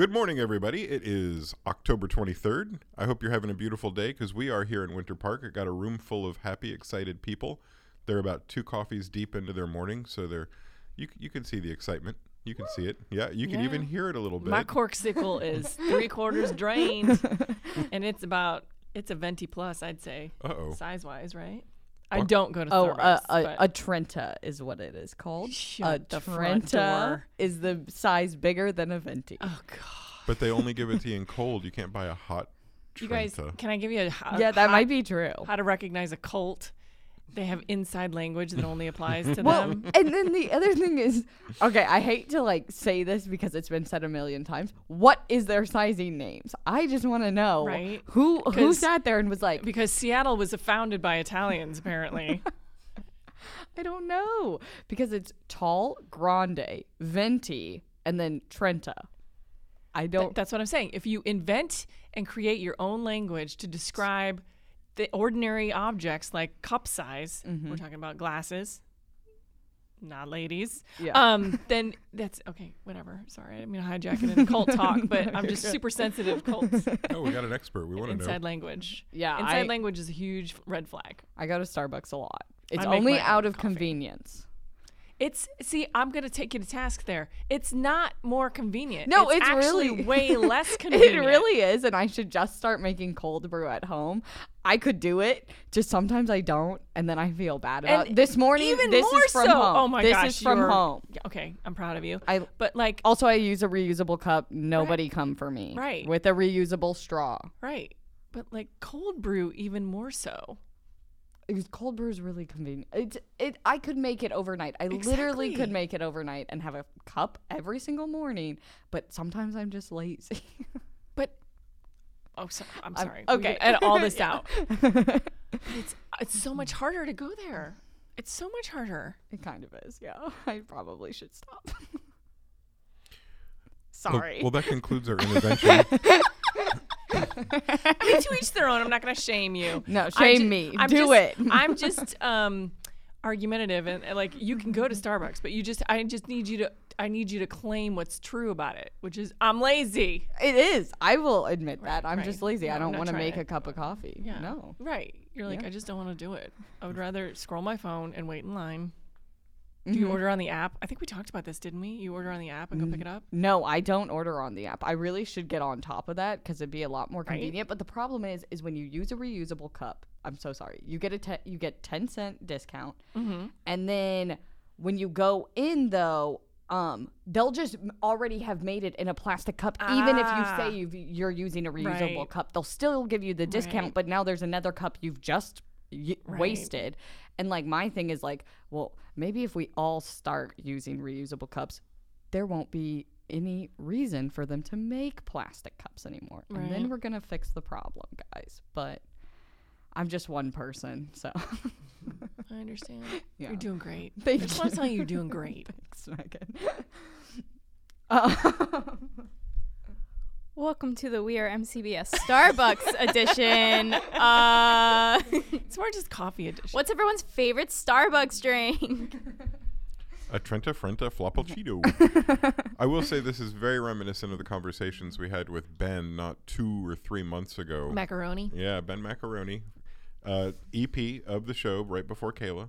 Good morning, everybody. It is October 23rd. I hope you're having a beautiful day because we are here in Winter Park. I got a room full of happy, excited people. They're about two coffees deep into their morning, so they're you you can see the excitement. You can see it. Yeah, you can Yeah. even hear it a little bit. My Corkcicle is three quarters drained, and it's about it's a venti plus, I'd say, Uh oh. size wise, right? I don't go to Oh, Starbucks. Uh, uh, a, a, a Trenta is what it is called. Shut a the front Trenta door. is the size bigger than a venti. oh god, But they only give it to you in cold. You can't buy a hot. you guys, Trenta. can I give you a, a yeah, that hot- might be true. how to recognize a cult? They have inside language that only applies to Well, them. and then the other thing is, okay, I hate to like say this because it's been said a million times. What is their sizing names? I just want to know Right. who who sat there and was like, Because Seattle was founded by Italians, apparently. I don't know because it's tall, grande, venti, and then Trenta. I don't. that's what I'm saying. If you invent and create your own language to describe the ordinary objects like cup size, Mm-hmm. we're talking about glasses, not ladies. Yeah. Um, then that's okay. Whatever. Sorry, I didn't mean to hijack it into cult talk, but I'm just super sensitive cults. Oh, we got an expert. We want to know. Inside language. Yeah, Inside I- language is a huge red flag. I go to Starbucks a lot. It's only out of coffee. convenience. It's see, I'm gonna take you to task there. It's not more convenient. No, it's actually really- way less convenient. It really is, and I should just start making cold brew at home. I could do it, just sometimes I don't, and then I feel bad about. And this morning, even this more is from so. home. Oh my this gosh, is from home. Okay, I'm proud of you. I But like, also I use a reusable cup. Nobody come for me. Right. With a reusable straw. right. But like cold brew, even more so. It cold brew is really convenient. It's it I could make it overnight. I literally could make it overnight and have a cup every single morning. But sometimes I'm just lazy. But oh, so, I'm I'm- sorry. Okay. can edit all this out. It's it's so much harder to go there. It's so much harder. It kind of is, yeah. I probably should stop. Well- Sorry. Well, that concludes our intervention. I mean, to each their own. I'm not going to shame you. no, shame ju- me. I'm Do just- it. I'm just um argumentative and, and, like you can go to Starbucks, but you just I just need you to I need you to claim what's true about it, which is I'm lazy. it is. I will admit that. I'm right. just lazy. No, I don't want to make to- a cup of coffee. Yeah. No. Right. You're like Yeah. I just don't want to do it. I would rather scroll my phone and wait in line. Do Mm-hmm. you order on the app? I think we talked about this, didn't we? You order on the app and go pick it up. No, I don't order on the app. I really should get on top of that because it'd be a lot more convenient. But the problem is, is when you use a reusable cup. I'm so sorry. You get a te- you get ten cent discount, Mm-hmm. and then when you go in though, um, they'll just m- already have made it in a plastic cup. Even if you Ah. say you've, you're using a reusable Right. cup, they'll still give you the discount. But now there's another cup you've just y- Right. wasted. And like my thing is like, well, maybe if we all start using reusable cups, there won't be any reason for them to make plastic cups anymore. And then we're going to fix the problem, guys. But I'm just one person, so I understand. Yeah. You're doing great. Thank I just want to tell you you're doing great. thanks, Megan. Uh, Welcome to the We Are MCBS Starbucks edition. Uh, It's more just coffee edition. what's everyone's favorite Starbucks drink? A Trenta Frenta Flopolcito. I will say this is very reminiscent of the conversations we had with Ben not two or three months ago. macaroni? Yeah, Ben Macaroni, uh, EP of the show right before Kayla.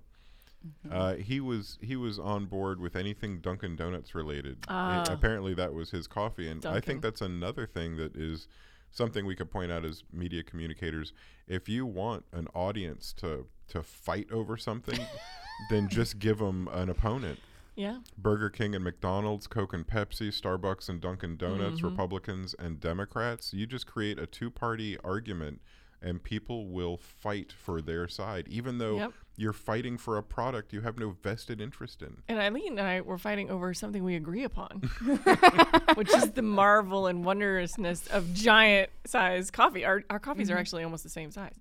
Mm-hmm. Uh, he was he was on board with anything Dunkin' Donuts related. It- Ah. apparently, that was his coffee, and I think that's another thing that is something we could point out as media communicators. If you want an audience to to fight over something, then just give them an opponent. Yeah. Burger King and McDonald's, Coke and Pepsi, Starbucks and Dunkin' Donuts, Mm-hmm. Republicans and Democrats. You just create a two party argument and people will fight for their side, even though Yep. you're fighting for a product you have no vested interest in. And Eileen and I were fighting over something we agree upon, which is the marvel and wondrousness of giant size coffee. Our, our coffees Mm-hmm. are actually almost the same size.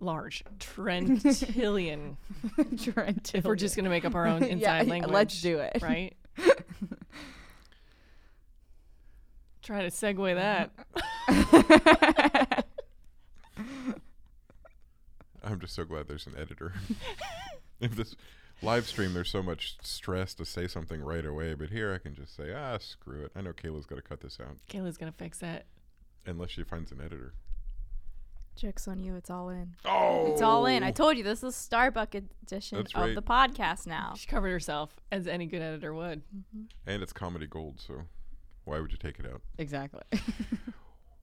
Large. Trentillion. Trent, if we're just going to make up our own inside yeah, language. let's do it. Right? Try to segue that. I'm just so glad there's an editor. if this live stream, there's so much stress to say something right away, but here I can just say, ah, screw it. I know Kayla's got to cut this out Kayla's gonna fix it. unless she finds an editor. Joke's on you. It's all in. Oh, It's all in. I told you this is Starbuck edition That's of right. the podcast now. She covered herself as any good editor would. and it's comedy gold, so why would you take it out? Exactly.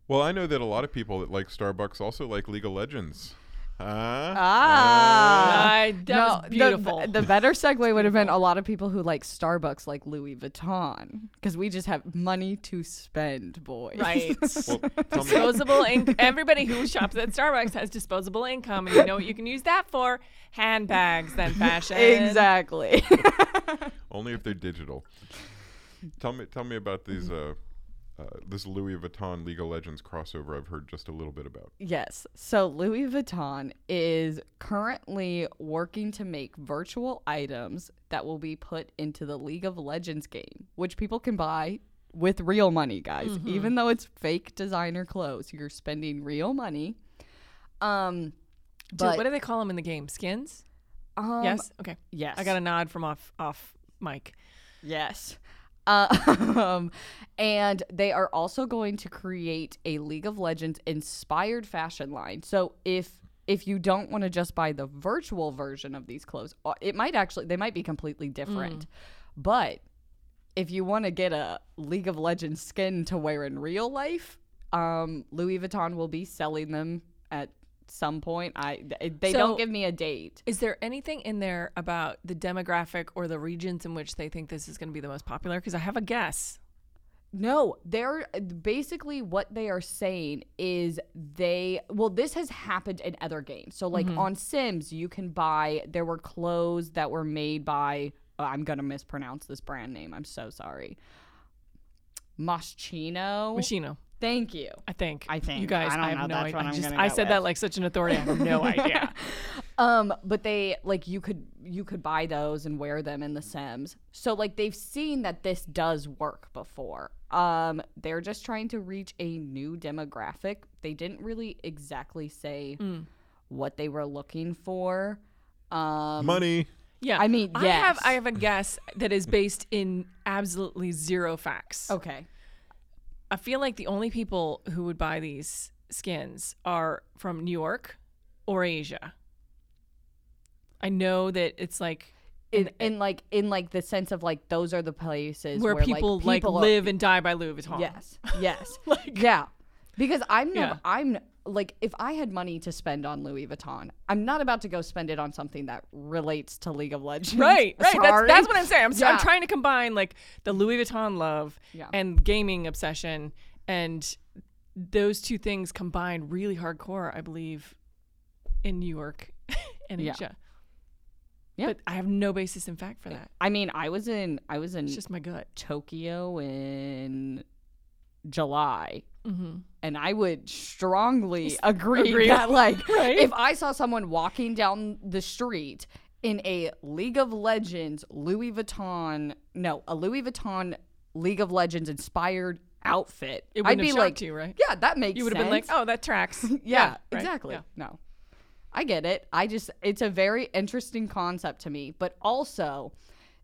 Well, I know that a lot of people that like Starbucks also like League of Legends. Huh? ah. I- that was the- beautiful. The, better segue would have been a lot of people who like Starbucks like Louis Vuitton because we just have money to spend, boys. Right. Well, disposable income. Everybody who shops at Starbucks has disposable income, and you know what you can use that for? Handbags, then fashion. exactly. only if they're digital. Tell me, tell me about these. Uh, uh, this Louis Vuitton League of Legends crossover. I've heard just a little bit about. yes. So Louis Vuitton is currently working to make virtual items that will be put into the League of Legends game, which people can buy with real money, guys. Mm-hmm. Even though it's fake designer clothes, you're spending real money. Um, Dude, what do they call them in the game? Skins? um, yes. Okay. yes, I got a nod from off off mic. Yes. Um, and they are also going to create a League of Legends inspired fashion line. So if if you don't want to just buy the virtual version of these clothes, uh, it might actually they might be completely different. But if you want to get a League of Legends skin to wear in real life, um, Louis Vuitton will be selling them at some point. I they So- don't give me a date. Is there anything in there about the demographic or the regions in which they think this is going to be the most popular? Because I have a guess. No, they're basically what they are saying is they well this has happened in other games. So like mm-hmm. on Sims you can buy there were clothes that were made by oh, I'm going to mispronounce this brand name. I'm so sorry. Moschino. Machino, Thank you. I think. I think. You guys, I I, don't have know. no That's idea. what I, I'm just, I go said that like such an authority. I have no idea. Um, but they like you could you could buy those and wear them in the Sims. So like they've seen that this does work before. Um, they're just trying to reach a new demographic. They didn't really exactly say what they were looking for. Um, Money. Yeah. I mean, I have. I have a guess that is based in absolutely zero facts. okay. I feel like the only people who would buy these skins are from New York or Asia. I know that it's like In, uh, in like in like the sense of like those are the places where, where, people like, like, people are- live and die by Louis Vuitton. Yes. Yes. Like- yeah. Because I'm never Yeah. I'm like if I had money to spend on Louis Vuitton, I'm not about to go spend it on something that relates to League of Legends. Right, right. That's, that's what I'm saying. I'm, s- I'm trying to combine like the Louis Vuitton love Yeah. and gaming obsession, and those two things combined really hardcore, I believe, in New York and Yeah. Asia. Yeah. But I have no basis in fact for that. I mean, I was in I was in It's just my gut. Tokyo in July. Mm-hmm. And I would strongly agree, agree. that, like, Right? if I saw someone walking down the street in a League of Legends Louis Vuitton, no, a Louis Vuitton League of Legends inspired outfit, It I'd be have like, you, right? yeah, that makes You would have been like, oh, that tracks. yeah, right? exactly. Yeah. No, I get it. I just, it's a very interesting concept to me. But also,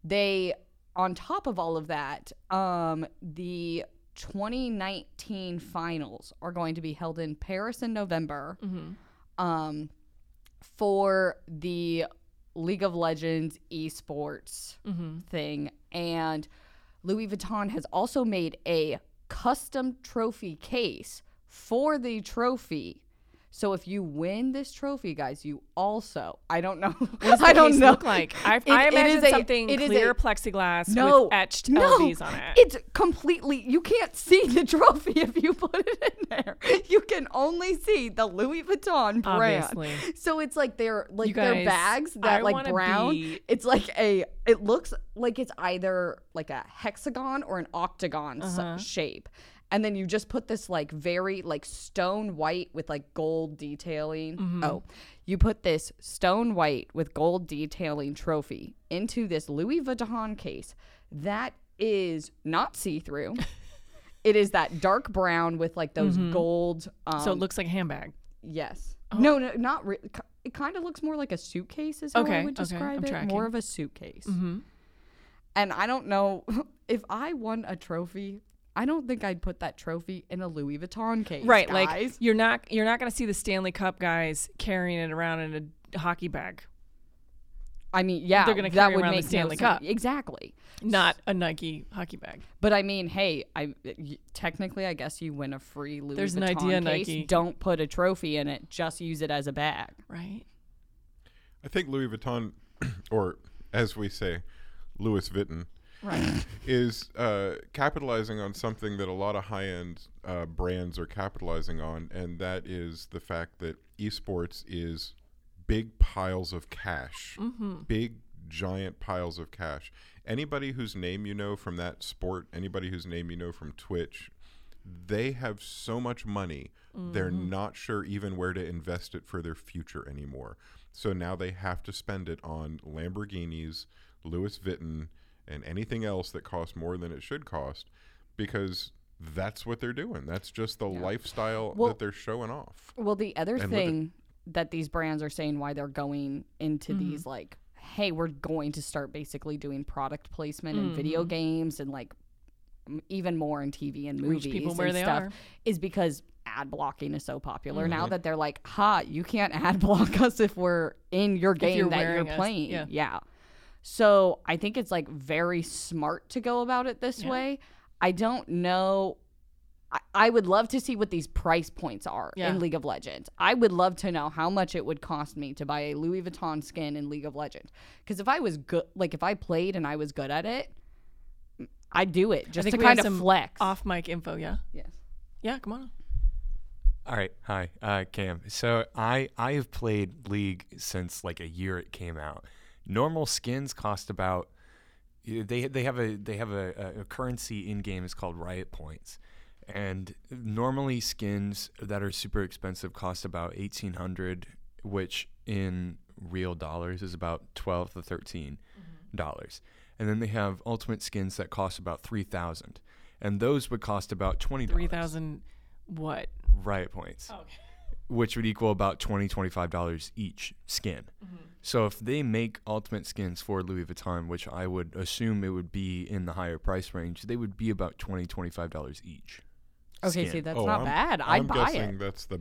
they, on top of all of that, um, the 2019 finals are going to be held in Paris in November. Um, for the League of Legends esports thing, and Louis Vuitton has also made a custom trophy case for the trophy. So if you win this trophy, guys, you also I don't know What does the I don't know look like? I, It- I imagine a- something it clear a- plexiglass no with etched no, LVs on it. It's completely you can't see the trophy if you put it in there. You can only see the Louis Vuitton brand. Obviously. So it's like they're like You their guys, bags I that like brown. be- It's like a it looks like it's either like a hexagon or an octagon Uh-huh. shape. And then you just put this like very like stone white with like gold detailing. Mm-hmm. Oh, you put this stone white with gold detailing trophy into this Louis Vuitton case that is not see through. it is that dark brown with like those gold. Um, so it looks like a handbag. yes. Oh. No, no, not re- it kind of looks more like a suitcase is how Okay, I would okay, I'm describe it. More of a suitcase. Mm-hmm. And I don't know if I won a trophy. I don't think I'd put that trophy in a Louis Vuitton case. Right, like you're not you're not going to see the Stanley Cup guys carrying it around in a hockey bag, I mean, yeah, They're gonna that carry would around the make no Stanley sense. Cup. Exactly. not a Nike hockey bag. But I mean, hey, I y- technically, I guess you win a free Louis There's an idea, case. Nike. Don't put a trophy in it. Just use it as a bag. Right? I think Louis Vuitton, or as we say, Louis Vuitton, Right. is uh, capitalizing on something that a lot of high end uh, brands are capitalizing on, and that is the fact that esports is big piles of cash, mm-hmm. big giant piles of cash. Anybody whose name you know from that sport, anybody whose name you know from Twitch, they have so much money, they're not sure even where to invest it for their future anymore. So now they have to spend it on Lamborghinis, Louis Vuitton, and anything else that costs more than it should cost because that's what they're doing. That's just the lifestyle Well- that they're showing off. Well, the other And look thing that these brands are saying why they're going into mm-hmm. these like, hey, we're going to start basically doing product placement in video mm-hmm. games and like m- even more in TV and movies Reach people and where they stuff are. is because ad blocking is so popular now mm-hmm. that they're like, ha, you can't ad block us if we're in your game you're that you're us, playing. yeah. yeah. So I think it's like very smart to go about it this Yeah. way. I don't know. I, I would love to see what these price points are Yeah. in League of Legends. I would love to know how much it would cost me to buy a Louis Vuitton skin in League of Legends. Because if I was good, like if I played and I was good at it, I'd do it just think to we have kind of some flex. Off mic info, yeah? Yes. Yeah, come on. All right, hi, uh, Cam. So I I have played League since like a year it came out. Normal skins cost about they they have a they have a, a currency in game is called Riot Points, and normally skins that are super expensive cost about eighteen hundred, which in real dollars is about twelve to thirteen mm-hmm. dollars. And then they have ultimate skins that cost about three thousand, and those would cost about twenty dollars. 3000 what? Riot Points Okay. Which would equal about $20, $25 each skin. Mm-hmm. So if they make ultimate skins for Louis Vuitton, which I would assume it would be in the higher price range, they would be about $20, $25 each. Okay, skin. see, that's Oh, not I'm- bad. I'm I'd buy guessing it. that's the.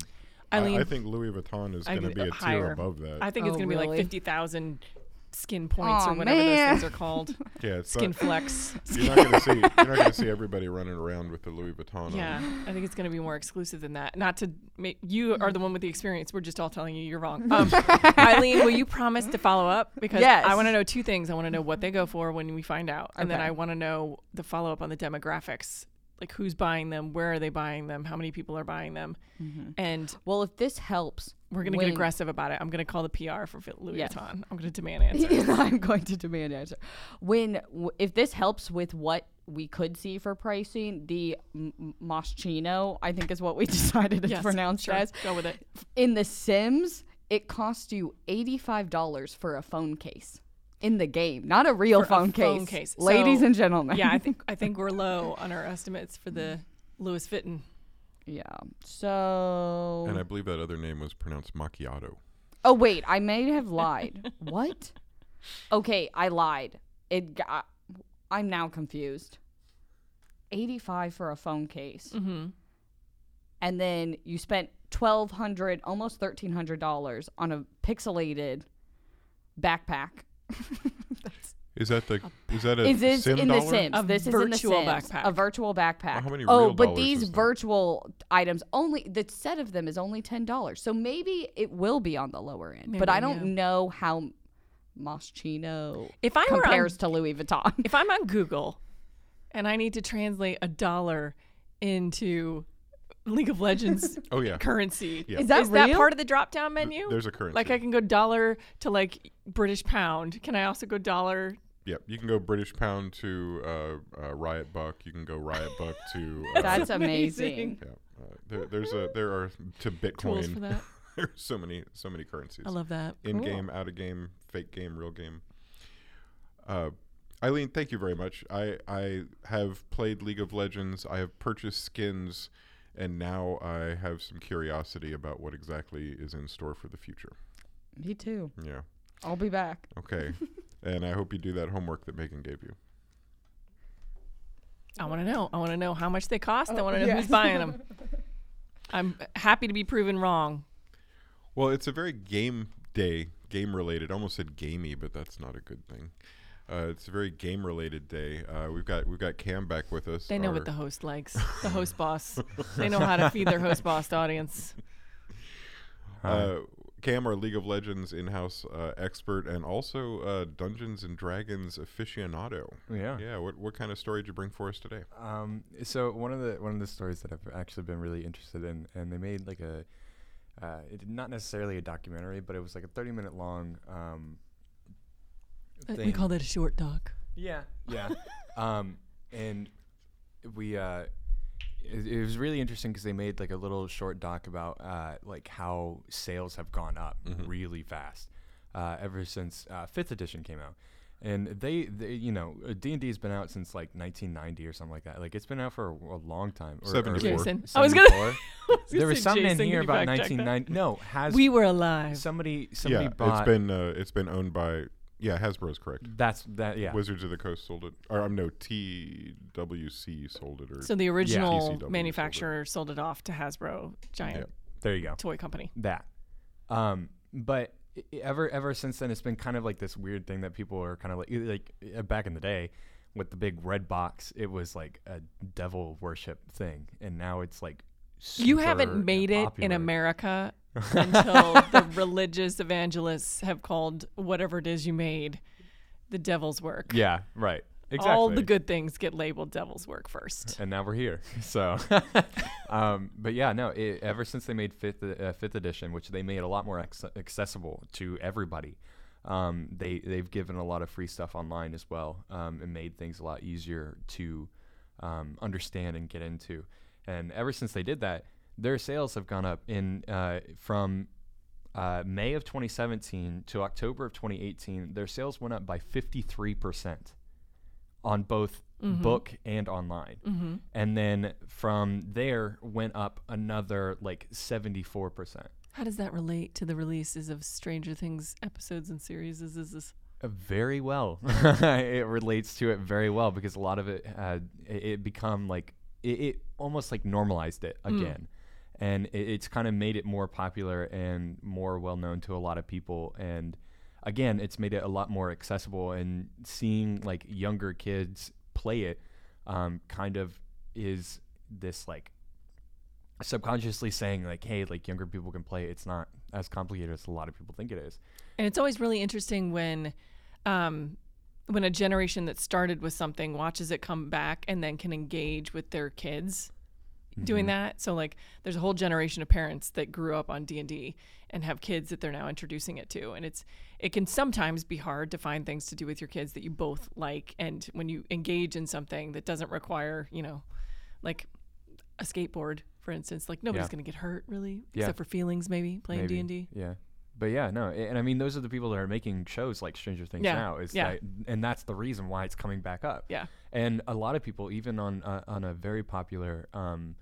I, Eileen, I think Louis Vuitton is going to be a tier above that. I think it's Oh, going to be like really? 50,000 skin points Aw, or whatever those things are called. yeah, it's Skin not, flex. you're not going to see. You're not going to see everybody running around with the Louis Vuitton. Yeah, on. I think it's going to be more exclusive than that. Not to make you are the one with the experience. We're just all telling you you're wrong. Um, Eileen, will you promise to follow up? Because Yes. I want to know two things. I want to know what they go for when we find out, and then Okay. I want to know the follow up on the demographics, like who's buying them, where are they buying them, how many people are buying them, mm-hmm. and Well, if this helps, we're going to get aggressive about it. I'm going to call the PR for Louis Yes. Vuitton. I'm going to demand answers. I'm going to demand answer. When w- if this helps with what we could see for pricing, the M- Moschino, I think is what we decided it's Yes, pronounced sure. as. Go with it. In The Sims, it costs you $85 for a phone case in the game, not a real For a phone, phone case. case. Ladies So, and gentlemen. Yeah, I think I think we're low on our estimates for the Louis Vuitton. yeah. So And I believe that other name was pronounced macchiato. Oh wait, I may have lied. what? Okay, I lied. It got. I'm now confused. 85 for a phone case. Mm-hmm. And then you spent 1200 almost $1300 on a pixelated backpack. Is that the? Is that a Is this sim in The dollar? Sims? A this is in The virtual Sims. backpack. A virtual backpack. Well, how many oh, real but dollars these is that? virtual items only the set of them is only ten dollars. So maybe it will be on the lower end. but Maybe, I don't yeah. know how Moschino If I were on compares to Louis Vuitton. if I'm on Google and I need to translate a dollar into League of Legends Oh yeah, currency, Yeah. Is that is that real? part of the drop down menu? there's a currency. like I can go dollar to like British pound. Can I also go dollar? Yep, you can go British pound to uh, uh, Riot Buck. You can go Riot Buck to. Uh, That's amazing. amazing. yeah, uh, there, there's a there are to Tools for Bitcoin. that. There's so many so many currencies. I love that. in game, out of game, fake game, real game. Uh, Eileen, thank you very much. I I have played League of Legends. I have purchased skins, and now I have some curiosity about what exactly is in store for the future. Me too. Yeah. I'll be back. Okay. and I hope you do that homework that Megan gave you. I want to know. I want to know how much they cost. I Oh, want to know yeah. who's buying them. I'm happy to be proven wrong. Well, it's a very game day, game related. Almost said gamey, but that's not a good thing. Uh, it's a very game related day. Uh, we've got we've got Cam back with us. They know what the host likes. The host boss. They know how to feed their host boss audience. uh, Cam, our League of Legends in-house uh, expert, and also uh, Dungeons and Dragons aficionado. Yeah. Yeah. What what kind of story did you bring for us today? Um, so one of the one of the stories that I've actually been really interested in, and they made like a, uh, it, not necessarily a documentary, but it was like a thirty minute long. Um, We call that a short doc. Yeah, yeah. um, and we uh, it, it was really interesting because they made like a little short doc about uh, like how sales have gone up really fast uh, ever since uh, fifth edition came out. And they, they you know, D and D has been out since like 1990 or something like that. Like it's been out for a, a long time. Or, or 74. Jason. I was gonna- 74. there was say, something in here about fact check that? 1990. No, has We were alive. somebody somebody yeah, bought it's been uh, it's been owned by yeah Hasbro's correct. that's that yeah. Wizards of the Coast sold it, or um, no TWC sold it, or So the original TCW sold it. manufacturer sold it off to Hasbro, giant Yeah. there you go. toy company. that. Um, but i- i- ever ever since then, it's been kind of like this weird thing that people are kind of like like uh, back in the day with the big red box. It was like a devil worship thing, and now it's like You super haven't made it in popular. America until the religious evangelists have called whatever it is you made the devil's work. Yeah, right. Exactly. All the good things get labeled devil's work first. and now we're here. So, um, but yeah, no. It, ever since they made fifth uh, fifth edition, which they made a lot more acce- accessible to everybody, um, they they've given a lot of free stuff online as well, um, and made things a lot easier to um, understand and get into. And ever since they did that, their sales have gone up in uh, from uh, May of 2017 to October of 2018. Their sales went up by 53 percent on both book and online. Mm-hmm. And then from there went up another like 74%. How does that relate to the releases of Stranger Things episodes and series? Is is this Uh, very well. it relates to it very well because a lot of it had it, it become like it, it almost like normalized it again. And it, it's kind of made it more popular and more well known to a lot of people and again, it's made it a lot more accessible and seeing like younger kids play it um, kind of is this like subconsciously saying like hey like younger people can play it. it's not as complicated as a lot of people think it is And it's always really interesting when, um, when a generation that started with something watches it come back and then can engage with their kids doing that. So like, there's a whole generation of parents that grew up on D and have kids that they're now introducing it to, and it's it can sometimes be hard to find things to do with your kids that you both like, and when you engage in something that doesn't require, you know, like a skateboard, for instance, like nobody's Yeah. gonna get hurt really, Yeah. except for feelings maybe playing D&D. Yeah. But yeah, no, and I mean those are the people that are making shows like Stranger Things Yeah, now. Is yeah. that, and that's the reason why it's coming back up. Yeah. And a lot of people, even on uh, on a very popular um,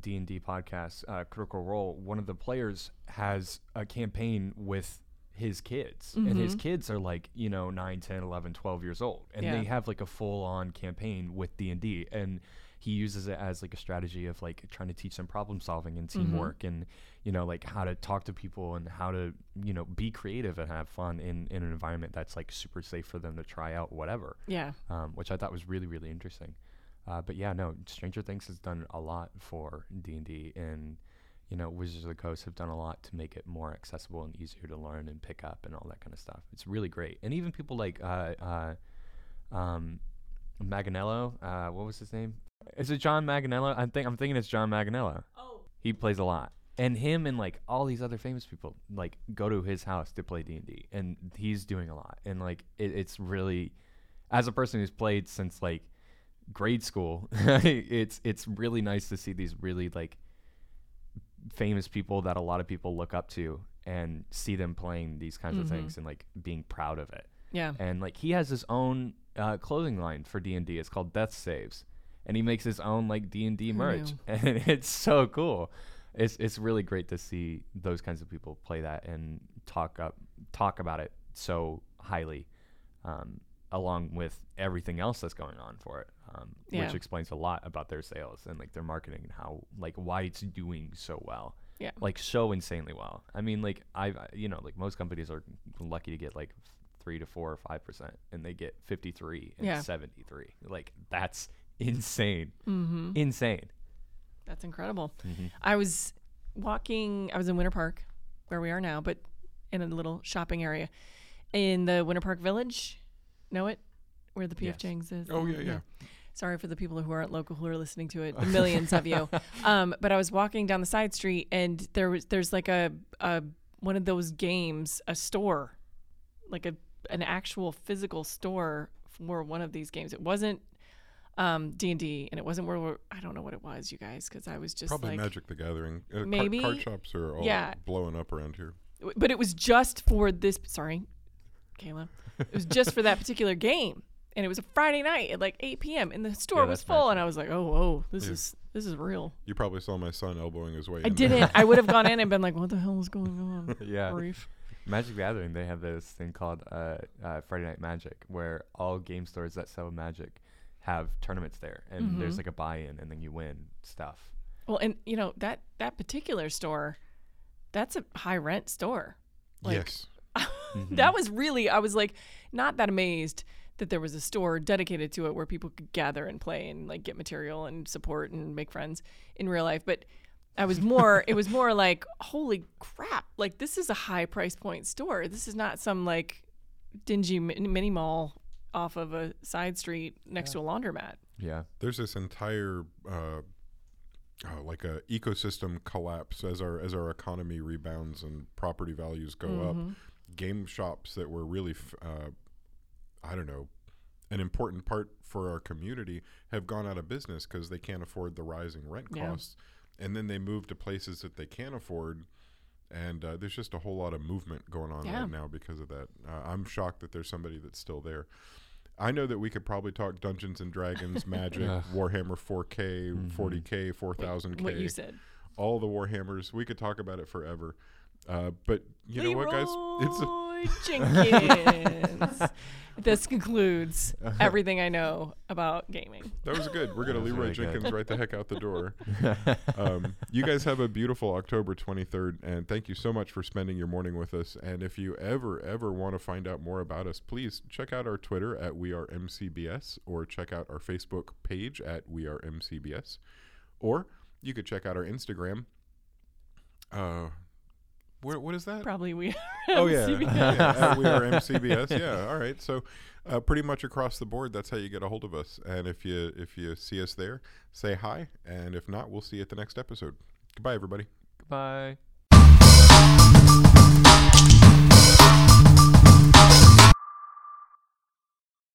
D and D podcast, uh, Critical Role, one of the players has a campaign with his kids and his kids are like you know 9 10 11 12 years old and Yeah. they have like a full on campaign with d&d and he uses it as like a strategy of like trying to teach them problem solving and teamwork and you know like how to talk to people and how to you know be creative and have fun in in an environment that's like super safe for them to try out whatever Yeah. um, which I thought was really really interesting. Uh, but yeah, no, Stranger Things has done a lot for D and D, and you know, Wizards of the Coast have done a lot to make it more accessible and easier to learn and pick up and all that kind of stuff. It's really great, and even people like uh, uh, um, Manganiello. Uh, what was his name? Is it John Manganiello? I think I'm thinking it's John Manganiello. Oh. He plays a lot. And him and like all these other famous people like go to his house to play D and D, and he's doing a lot. And like it, it's really, as a person who's played since like grade school, it's it's really nice to see these really like famous people that a lot of people look up to and see them playing these kinds of things and like being proud of it Yeah. and like he has his own uh, clothing line for D and D. It's called Death Saves, and he makes his own like D and D merch, and it's so cool. It's it's really great to see those kinds of people play that and talk up talk about it so highly, um, along with everything else that's going on for it, um, Yeah. which explains a lot about their sales and like their marketing and how like why it's doing so well. Yeah. like so insanely well. I mean, like I, you know, like most companies are lucky to get like three to four or five percent, and they get fifty three and Yeah. seventy three. Like that's insane, Mm-hmm. insane. That's incredible. Mhm. I was walking, I was in Winter Park, where we are now, but in a little shopping area in the Winter Park Village. Know it? Where the PF Yes. Chang's is. Oh, yeah, yeah. Sorry for the people who aren't local who are listening to it, millions of you. Um, but I was walking down the side street and there was there's like a, a one of those games, a store, like a an actual physical store for one of these games. It wasn't um D and D, and it wasn't where we're, I don't know what it was, you guys, because I was just Probably like, Magic the Gathering. Uh, card- Maybe. Card, shops are all Yeah. blowing up around here. but it was just for this. Sorry, Kayla. It was just for that particular game, and it was a Friday night at like 8 p.m. and the store Yeah, was that's full, magic. and I was like, oh, whoa, this Yeah. is this is real. You probably saw my son elbowing his way. I in there. didn't. I would have gone in and been like, what the hell is going on? Yeah. Grief. Magic Gathering, they have this thing called uh, uh, Friday Night Magic, where all game stores that sell Magic have tournaments there, and there's Mhm. like a buy-in, and then you win stuff. Well, and you know that that particular store, that's a high rent store. Like, yes. Mm-hmm. That was really. I was like, not that amazed that there was a store dedicated to it where people could gather and play and like get material and support and make friends in real life. But I was more. it was more like, holy crap! Like this is a high price point store. This is not some like dingy mini mall off of a side street next to a laundromat. Yeah. There's this entire uh, uh, like a ecosystem collapse as our as our economy rebounds and property values go up. Game shops that were really, f- uh, I don't know, an important part for our community have gone out of business because they can't afford the rising rent Yeah. costs, and then they move to places that they can't afford. And uh, there's just a whole lot of movement going on Yeah. right now because of that. Uh, I'm shocked that there's somebody that's still there. I know that we could probably talk Dungeons and Dragons, Magic, Ugh. Warhammer 4K, Mhm. 40K, 4000K, What you said. all the Warhammers. We could talk about it forever. Uh, but you know what, guys? It's a, Leeroy Jenkins. this concludes everything I know about gaming. that was good. We're gonna Leeroy really good. Jenkins right the heck out the door. Um, you guys have a beautiful October 23rd, and thank you so much for spending your morning with us. And if you ever, ever want to find out more about us, please check out our Twitter at We Are MCBS or check out our Facebook page at We Are MCBS. Or you could check out our Instagram. Uh, where, what is that? Probably we. Oh yeah, yeah we are MCBS. Yeah, all right. So, uh, pretty much across the board, that's how you get a hold of us. And if you if you see us there, say hi. And if not, we'll see you at the next episode. Goodbye, everybody. Goodbye.